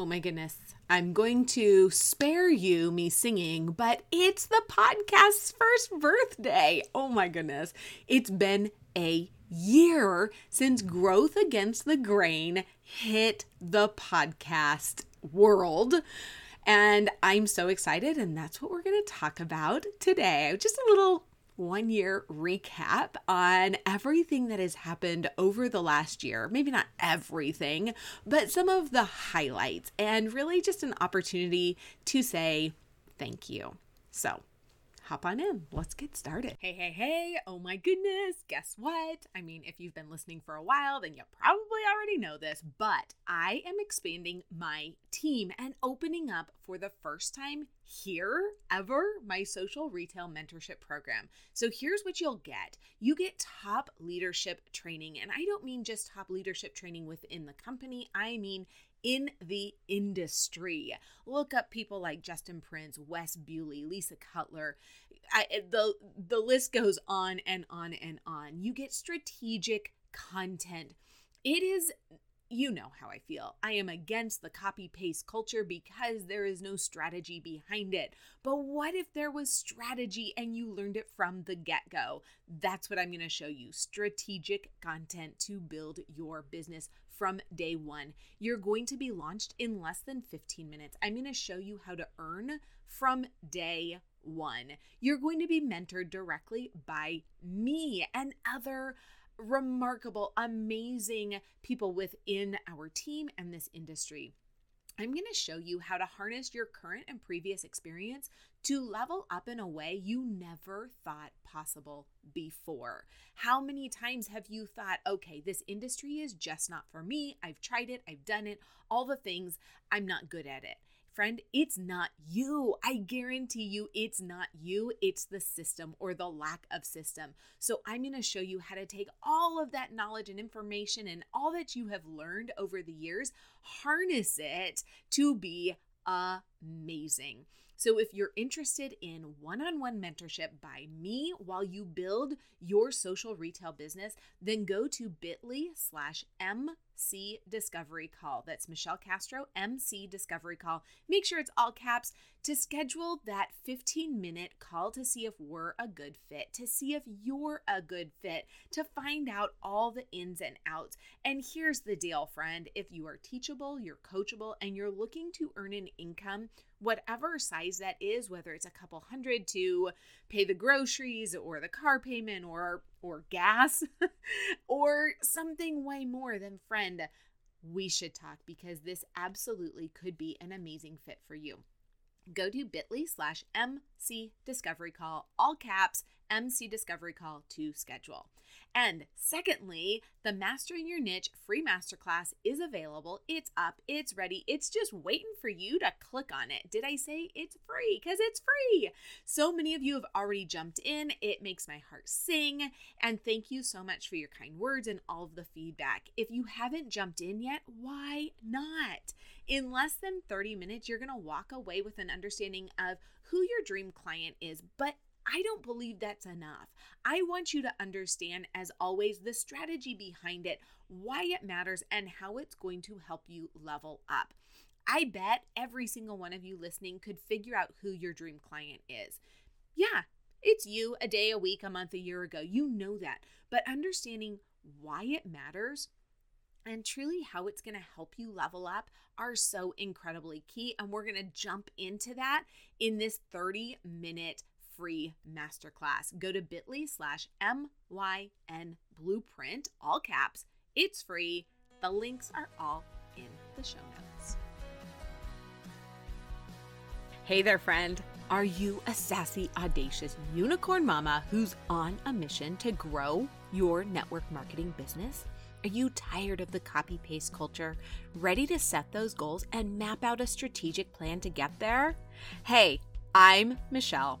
Oh my goodness. I'm going to spare you me singing, but it's the podcast's first birthday. Oh my goodness. It's been a year since Growth Against the Grain hit the podcast world. And I'm so excited, and that's what we're going to talk about today. Just a little one year recap on everything that has happened over the last year. Maybe not everything, but some of the highlights, and really just an opportunity to say thank you. So, hop on in. Let's get started. Hey, hey, hey. Oh my goodness. Guess what? I mean, if you've been listening for a while, then you probably already know this, but I am expanding my team and opening up for the first time here ever my social retail mentorship program. So here's what you'll get you get top leadership training. And I don't mean just top leadership training within the company, I mean in the industry. Look up people like Justin Prince, Wes Bewley, Lisa Cutler. I, eh, the the list goes on and on and on. You get strategic content. It is you know how I feel. I am against the copy paste culture because there is no strategy behind it. But what if there was strategy and you learned it from the get go? That's what I'm going to show you strategic content to build your business from day one. You're going to be launched in less than 15 minutes. I'm going to show you how to earn from day one. You're going to be mentored directly by me and other remarkable, amazing people within our team and this industry. I'm going to show you how to harness your current and previous experience to level up in a way you never thought possible before. How many times have you thought, okay, this industry is just not for me? I've tried it, I've done it, all the things, I'm not good at it. Friend, it's not you. I guarantee you it's not you. It's the system or the lack of system. So, I'm going to show you how to take all of that knowledge and information and all that you have learned over the years, harness it to be amazing. So, if you're interested in one on one mentorship by me while you build your social retail business, then go to bit.ly slash MC Discovery Call. That's Michelle Castro, MC Discovery Call. Make sure it's all caps to schedule that 15 minute call to see if we're a good fit, to see if you're a good fit, to find out all the ins and outs. And here's the deal, friend if you are teachable, you're coachable, and you're looking to earn an income whatever size that is, whether it's a couple hundred to pay the groceries or the car payment or or gas or something way more than friend, we should talk because this absolutely could be an amazing fit for you. Go to bit.ly slash MC Discovery Call, all caps, MC Discovery Call to schedule. And secondly, the Mastering Your Niche free masterclass is available. It's up, it's ready, it's just waiting for you to click on it. Did I say it's free? Because it's free. So many of you have already jumped in. It makes my heart sing. And thank you so much for your kind words and all of the feedback. If you haven't jumped in yet, why not? In less than 30 minutes, you're going to walk away with an understanding of who your dream client is, but I don't believe that's enough. I want you to understand, as always, the strategy behind it, why it matters, and how it's going to help you level up. I bet every single one of you listening could figure out who your dream client is. Yeah, it's you a day, a week, a month, a year ago. You know that. But understanding why it matters and truly how it's going to help you level up are so incredibly key. And we're going to jump into that in this 30 minute free masterclass. Go to bit.ly slash MYN blueprint, all caps. It's free. The links are all in the show notes. Hey there, friend. Are you a sassy, audacious unicorn mama who's on a mission to grow your network marketing business? Are you tired of the copy paste culture? Ready to set those goals and map out a strategic plan to get there? Hey, I'm Michelle.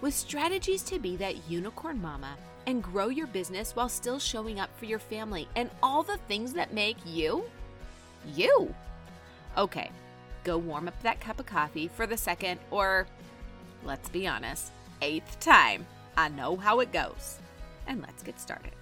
with strategies to be that unicorn mama and grow your business while still showing up for your family and all the things that make you you. Okay, go warm up that cup of coffee for the second or, let's be honest, eighth time. I know how it goes. And let's get started.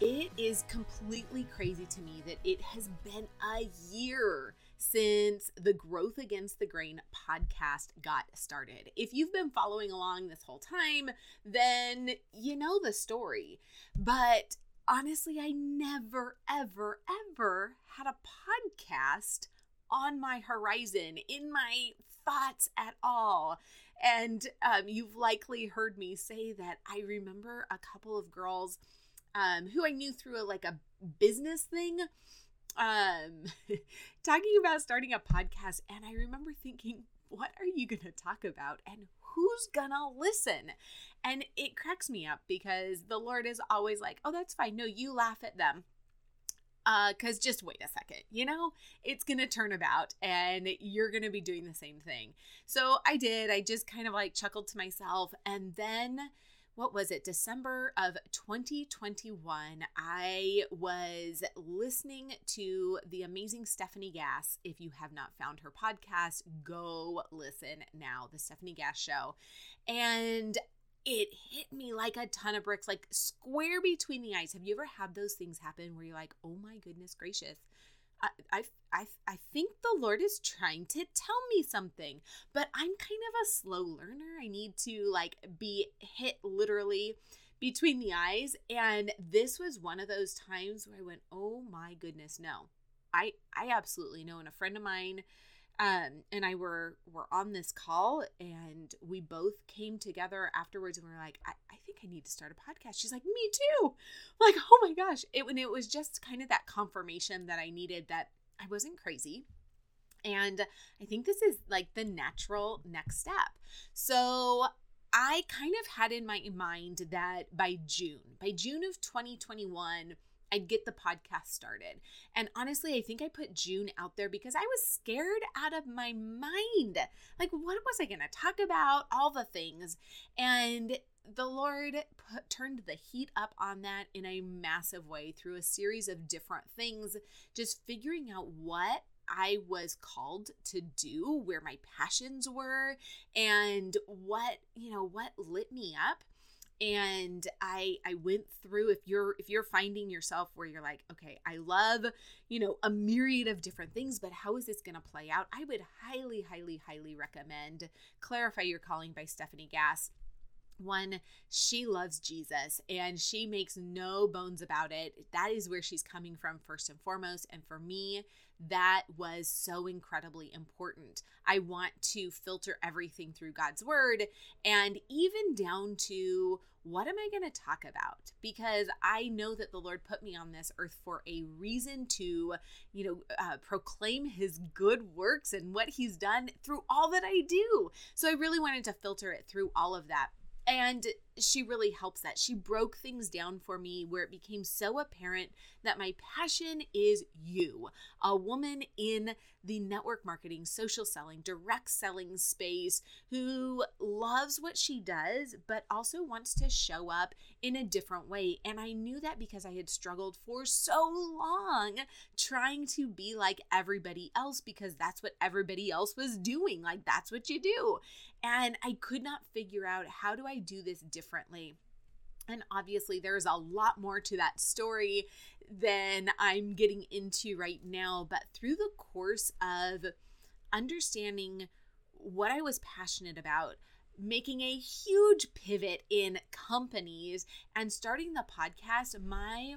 It is completely crazy to me that it has been a year since the Growth Against the Grain podcast got started. If you've been following along this whole time, then you know the story. But honestly, I never, ever, ever had a podcast on my horizon, in my thoughts at all. And um, you've likely heard me say that I remember a couple of girls um, who I knew through a, like a business thing um talking about starting a podcast and I remember thinking what are you going to talk about and who's to listen? And it cracks me up because the Lord is always like, "Oh, that's fine. No, you laugh at them." Uh, cause just wait a second, you know, it's gonna turn about and you're gonna be doing the same thing. So I did, I just kind of like chuckled to myself and then what was it, December of 2021, I was listening to the amazing Stephanie Gass. If you have not found her podcast, go listen now, the Stephanie Gass Show. And it hit me like a ton of bricks, like square between the eyes. Have you ever had those things happen where you're like, oh my goodness gracious? I, I, I, think the Lord is trying to tell me something, but I'm kind of a slow learner. I need to like be hit literally between the eyes. And this was one of those times where I went, oh my goodness, no. I, I absolutely know. And a friend of mine um, and I were were on this call, and we both came together afterwards, and we are like, I, I think I need to start a podcast. She's like, me too. I'm like, oh my gosh! It when it was just kind of that confirmation that I needed that I wasn't crazy. And I think this is like the natural next step. So I kind of had in my mind that by June, by June of 2021, I'd get the podcast started. And honestly, I think I put June out there because I was scared out of my mind. Like, what was I going to talk about? All the things. And the Lord put, turned the heat up on that in a massive way through a series of different things, just figuring out what I was called to do, where my passions were, and what, you know, what lit me up and i i went through if you're if you're finding yourself where you're like okay i love you know a myriad of different things but how is this going to play out i would highly highly highly recommend clarify your calling by stephanie gass one, she loves Jesus and she makes no bones about it. That is where she's coming from, first and foremost. And for me, that was so incredibly important. I want to filter everything through God's word and even down to what am I going to talk about? Because I know that the Lord put me on this earth for a reason to, you know, uh, proclaim his good works and what he's done through all that I do. So I really wanted to filter it through all of that. And she really helps that. She broke things down for me where it became so apparent that my passion is you, a woman in the network marketing, social selling, direct selling space who loves what she does, but also wants to show up in a different way. And I knew that because I had struggled for so long trying to be like everybody else because that's what everybody else was doing. Like, that's what you do. And I could not figure out how do I do this differently differently. And obviously, there's a lot more to that story than I'm getting into right now. But through the course of understanding what I was passionate about, making a huge pivot in companies, and starting the podcast, my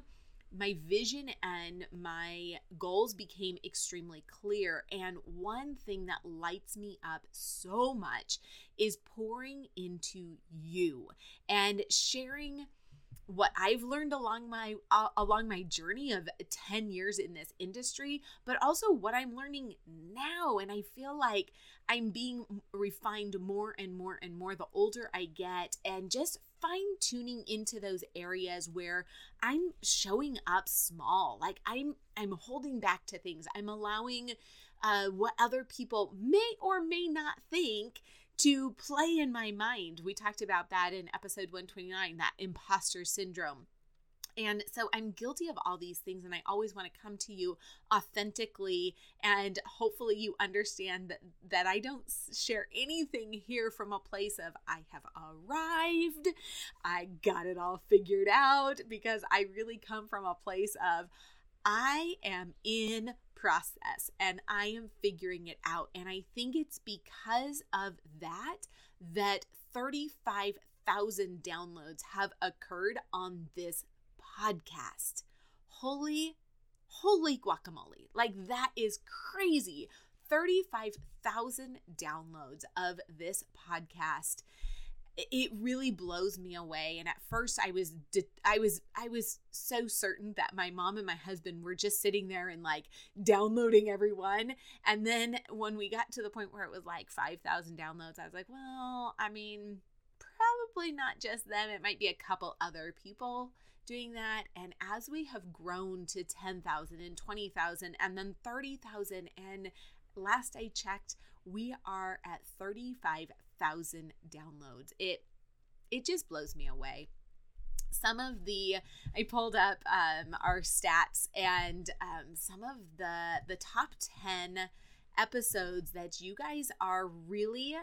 my vision and my goals became extremely clear. And one thing that lights me up so much is pouring into you and sharing what I've learned along my uh, along my journey of 10 years in this industry, but also what I'm learning now and I feel like I'm being refined more and more and more the older I get and just fine tuning into those areas where I'm showing up small. Like I'm I'm holding back to things. I'm allowing uh, what other people may or may not think to play in my mind. We talked about that in episode 129, that imposter syndrome. And so I'm guilty of all these things, and I always want to come to you authentically. And hopefully, you understand that, that I don't share anything here from a place of I have arrived, I got it all figured out, because I really come from a place of I am in process and I am figuring it out. And I think it's because of that that 35,000 downloads have occurred on this podcast. Holy, holy guacamole. Like, that is crazy. 35,000 downloads of this podcast it really blows me away and at first i was i was i was so certain that my mom and my husband were just sitting there and like downloading everyone and then when we got to the point where it was like 5000 downloads i was like well i mean probably not just them it might be a couple other people doing that and as we have grown to 10,000 and 20,000 and then 30,000 and last I checked, we are at 35,000 downloads. It it just blows me away. Some of the I pulled up um, our stats and um, some of the the top 10 episodes that you guys are really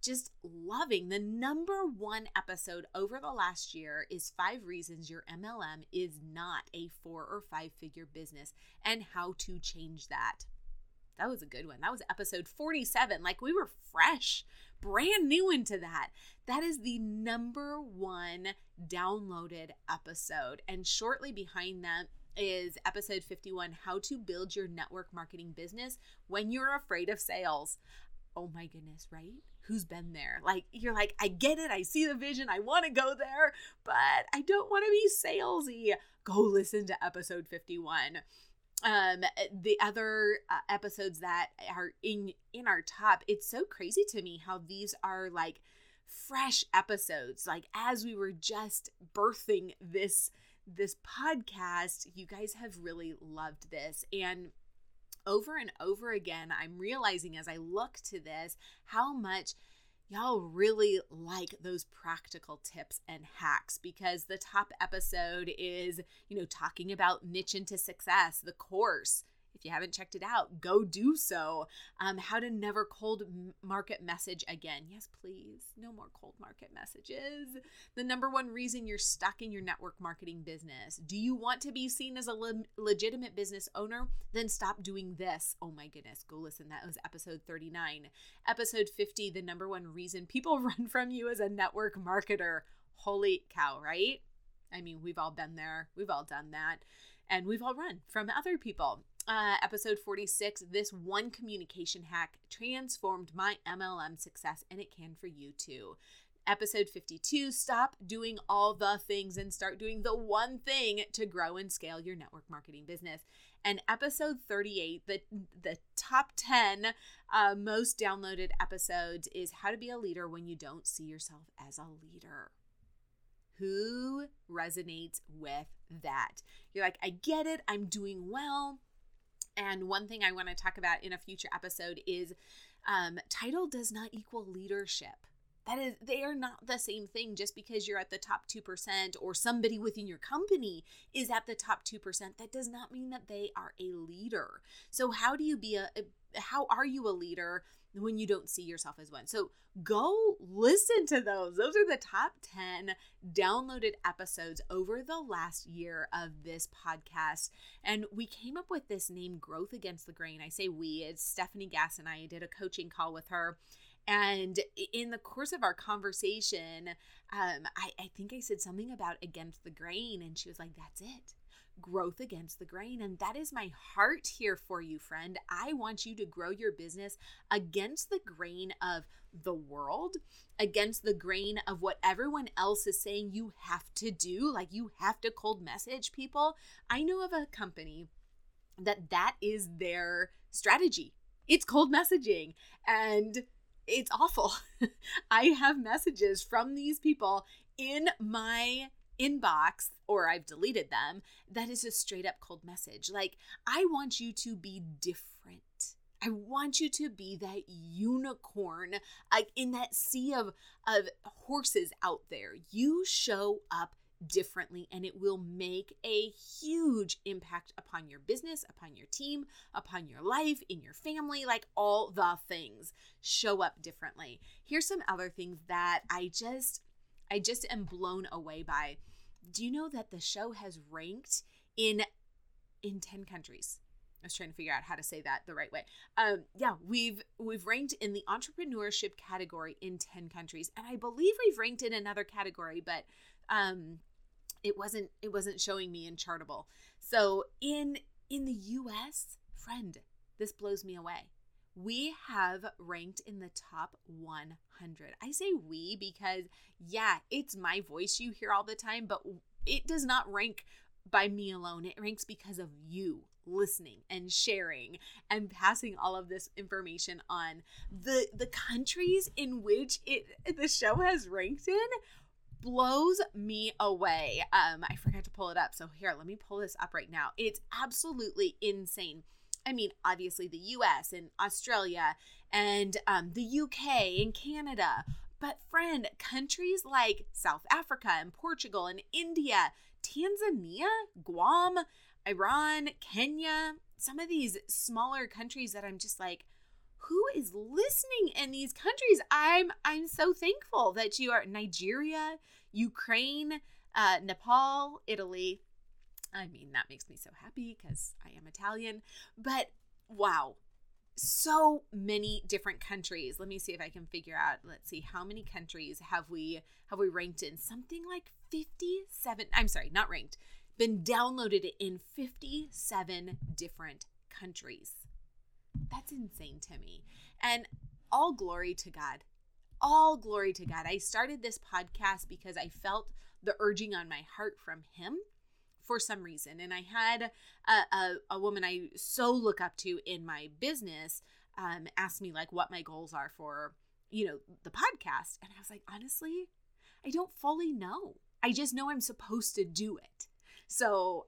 just loving. The number one episode over the last year is Five Reasons Your MLM is Not a Four or Five Figure Business and How to Change That. That was a good one. That was episode 47. Like we were fresh, brand new into that. That is the number one downloaded episode. And shortly behind that is episode 51 How to Build Your Network Marketing Business When You're Afraid of Sales. Oh my goodness, right? Who's been there? Like, you're like, I get it. I see the vision. I want to go there, but I don't want to be salesy. Go listen to episode 51 um the other uh, episodes that are in in our top it's so crazy to me how these are like fresh episodes. Like as we were just birthing this this podcast you guys have really loved this. And over and over again i'm realizing as i look to this how much y'all really like those practical tips and hacks because the top episode is, you know, talking about niche into success, the course, if you haven't checked it out, go do so. Um, how to never cold market message again. Yes, please. No more cold market messages. The number one reason you're stuck in your network marketing business. Do you want to be seen as a le- legitimate business owner? Then stop doing this. Oh my goodness. Go listen. That was episode 39. Episode 50 The number one reason people run from you as a network marketer. Holy cow, right? I mean, we've all been there, we've all done that, and we've all run from other people uh, episode 46 this one communication hack transformed my MLM success, and it can for you too. Episode 52 Stop doing all the things and start doing the one thing to grow and scale your network marketing business. And episode 38, the, the top 10 uh, most downloaded episodes, is How to Be a Leader When You Don't See Yourself as a Leader. Who resonates with that? You're like, I get it, I'm doing well and one thing I want to talk about in a future episode is um, title does not equal leadership. That is, they are not the same thing just because you're at the top 2% or somebody within your company is at the top 2%. That does not mean that they are a leader. So, how do you be a, a how are you a leader when you don't see yourself as one? So go listen to those. Those are the top 10 downloaded episodes over the last year of this podcast. And we came up with this name, Growth Against the Grain. I say we, it's Stephanie Gass and I did a coaching call with her. And in the course of our conversation, um, I, I think I said something about against the grain, and she was like, That's it growth against the grain. And that is my heart here for you, friend. I want you to grow your business against the grain of the world, against the grain of what everyone else is saying you have to do, like you have to cold message people. I know of a company that that is their strategy. It's cold messaging and it's awful. I have messages from these people in my inbox or I've deleted them that is a straight up cold message. Like, I want you to be different. I want you to be that unicorn like in that sea of, of horses out there. You show up differently and it will make a huge impact upon your business, upon your team, upon your life, in your family, like all the things show up differently. Here's some other things that I just I just am blown away by do you know that the show has ranked in in 10 countries? I was trying to figure out how to say that the right way. Um, yeah, we've we've ranked in the entrepreneurship category in 10 countries. And I believe we've ranked in another category, but um it wasn't it wasn't showing me in Chartable. So in in the US, friend, this blows me away we have ranked in the top 100. I say we because, yeah, it's my voice you hear all the time, but it does not rank by me alone. It ranks because of you listening and sharing and passing all of this information on. The the countries in which it the show has ranked in blows me away. Um I forgot to pull it up. So here, let me pull this up right now. It's absolutely insane. I mean, obviously the US and Australia and um, the UK and Canada. But, friend, countries like South Africa and Portugal and India, Tanzania, Guam, Iran, Kenya, some of these smaller countries that I'm just like, who is listening in these countries? I'm I'm so thankful that you are Nigeria, Ukraine, uh, Nepal, Italy, I mean, that makes me so happy because I am Italian. But wow, so many different countries. Let me see if I can figure out. Let's see how many countries have we have we ranked in? Something like 57. I'm sorry, not ranked. Been downloaded in 57 different countries. That's insane to me. And all glory to God. All glory to God. I started this podcast because I felt the urging on my heart from him for some reason. And I had a, a, a woman I so look up to in my business um, ask me like what my goals are for, you know, the podcast. And I was like, honestly, I don't fully know. I just know I'm supposed to do it. So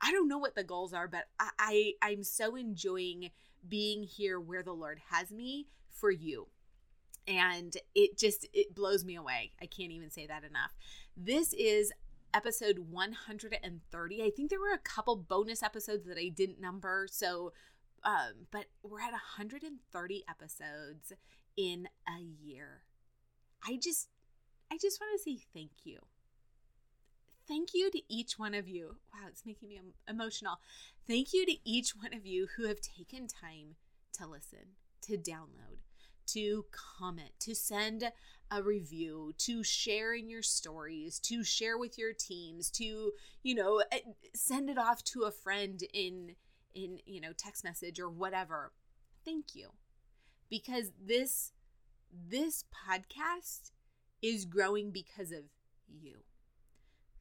I don't know what the goals are, but I, I I'm so enjoying being here where the Lord has me for you and it just it blows me away i can't even say that enough this is episode 130. I think there were a couple bonus episodes that I didn't number. So, um, but we're at 130 episodes in a year. I just, I just want to say thank you. Thank you to each one of you. Wow, it's making me emotional. Thank you to each one of you who have taken time to listen, to download, to comment, to send a review, to share in your stories, to share with your teams, to, you know, eh, send it off to a friend in in, you know, text message or whatever. Thank you. Because this this podcast is growing because of you.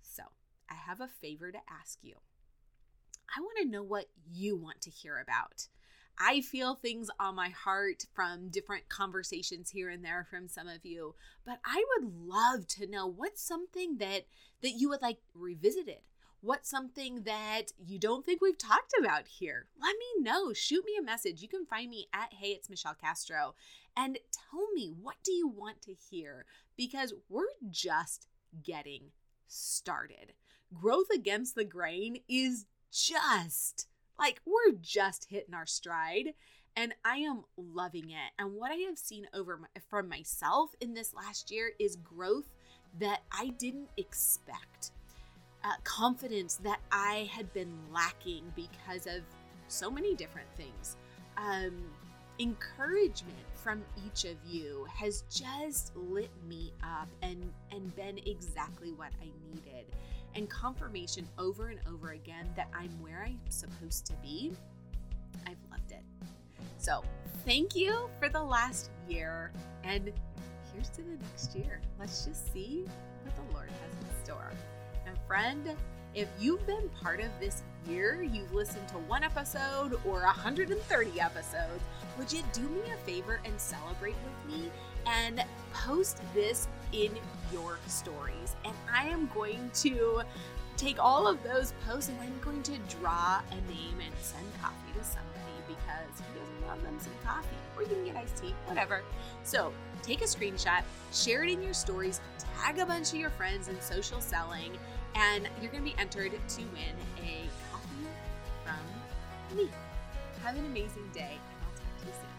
So, I have a favor to ask you. I want to know what you want to hear about. I feel things on my heart from different conversations here and there from some of you, but I would love to know what's something that that you would like revisited. What's something that you don't think we've talked about here? Let me know. Shoot me a message. You can find me at Hey, it's Michelle Castro and tell me what do you want to hear because we're just getting started. Growth against the grain is just like, we're just hitting our stride and I am loving it. And what I have seen over my, from myself in this last year is growth that I didn't expect. Uh, confidence that I had been lacking because of so many different things. Um, encouragement from each of you has just lit me up and and been exactly what I needed. And confirmation over and over again that I'm where I'm supposed to be, I've loved it. So, thank you for the last year, and here's to the next year. Let's just see what the Lord has in store. And, friend, if you've been part of this year, you've listened to one episode or 130 episodes, would you do me a favor and celebrate with me and post this in your stories? And I am going to take all of those posts and I'm going to draw a name and send coffee to somebody because who doesn't love them some coffee? Or you can get iced tea, whatever. So take a screenshot, share it in your stories, tag a bunch of your friends in social selling, and you're going to be entered to win a coffee from me. Have an amazing day, and I'll talk to you soon.